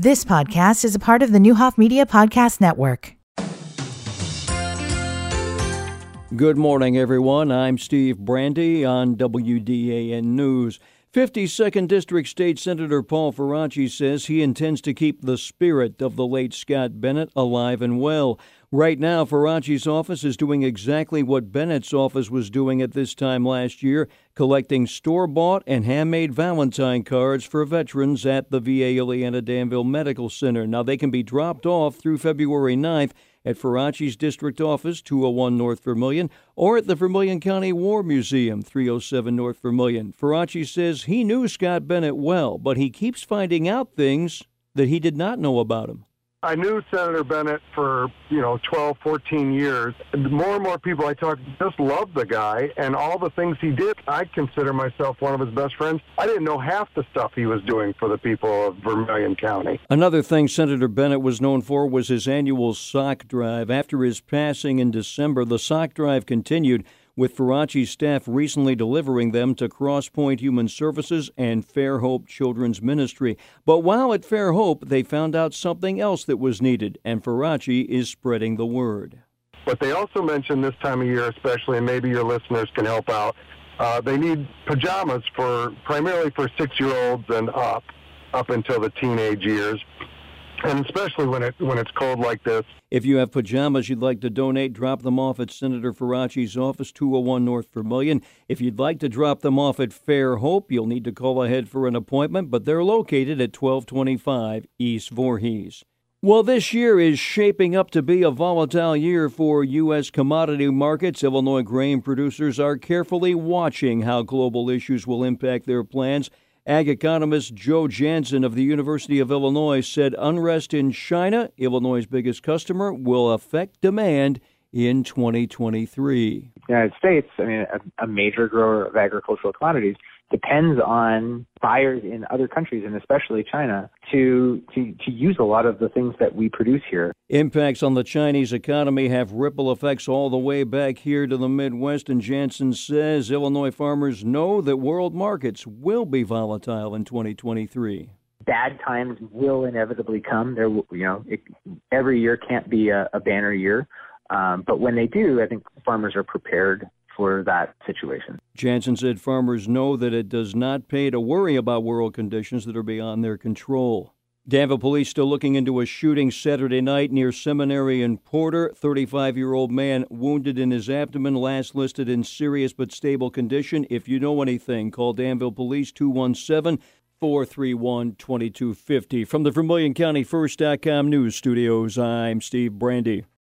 This podcast is a part of the Neuhoff Media Podcast Network. Good morning, everyone. I'm Steve Brandy on WDAN News. 52nd District State Senator Paul Faraci says he intends to keep the spirit of the late Scott Bennett alive and well. Right now, Faraci's office is doing exactly what Bennett's office was doing at this time last year, collecting store bought and handmade Valentine cards for veterans at the VA Illiana Danville Medical Center. Now, they can be dropped off through February 9th at Faraci's district office, 201 North Vermilion, or at the Vermilion County War Museum, 307 North Vermilion. Faraci says he knew Scott Bennett well, but he keeps finding out things that he did not know about him. I knew Senator Bennett for, you know, 12, 14 years. More and more people I talk just love the guy and all the things he did. I consider myself one of his best friends. I didn't know half the stuff he was doing for the people of Vermilion County. Another thing Senator Bennett was known for was his annual sock drive. After his passing in December, the sock drive continued with Faraci's staff recently delivering them to Crosspoint Human Services and Fair Hope Children's Ministry. But while at Fair Hope, they found out something else that was needed, and Faraci is spreading the word. But they also mentioned this time of year, especially, and maybe your listeners can help out. Uh, they need pajamas for primarily for six-year-olds and up, up until the teenage years and especially when it when it's cold like this. If you have pajamas you'd like to donate, drop them off at Senator Faraci's office, 201 North Vermilion. If you'd like to drop them off at Fair Hope, you'll need to call ahead for an appointment, but they're located at 1225 East Voorhees. Well, this year is shaping up to be a volatile year for U.S. commodity markets. Illinois grain producers are carefully watching how global issues will impact their plans Ag economist Joe Janzen of the University of Illinois said unrest in China, Illinois' biggest customer, will affect demand in 2023. The United States, I mean, a, a major grower of agricultural commodities, depends on buyers in other countries and especially China to, to to use a lot of the things that we produce here. Impacts on the Chinese economy have ripple effects all the way back here to the Midwest and Janzen says Illinois farmers know that world markets will be volatile in 2023 bad times will inevitably come. There, you know, it, every year can't be a, a banner year, um, but when they do, I think farmers are prepared for that situation. Janzen said farmers know that it does not pay to worry about world conditions that are beyond their control. Danville police still looking into a shooting Saturday night near Seminary in Porter. 35 year old man wounded in his abdomen, last listed in serious but stable condition. If you know anything, call Danville Police 217 431 2250. From the Vermilion County First.com news studios, I'm Steve Brandy.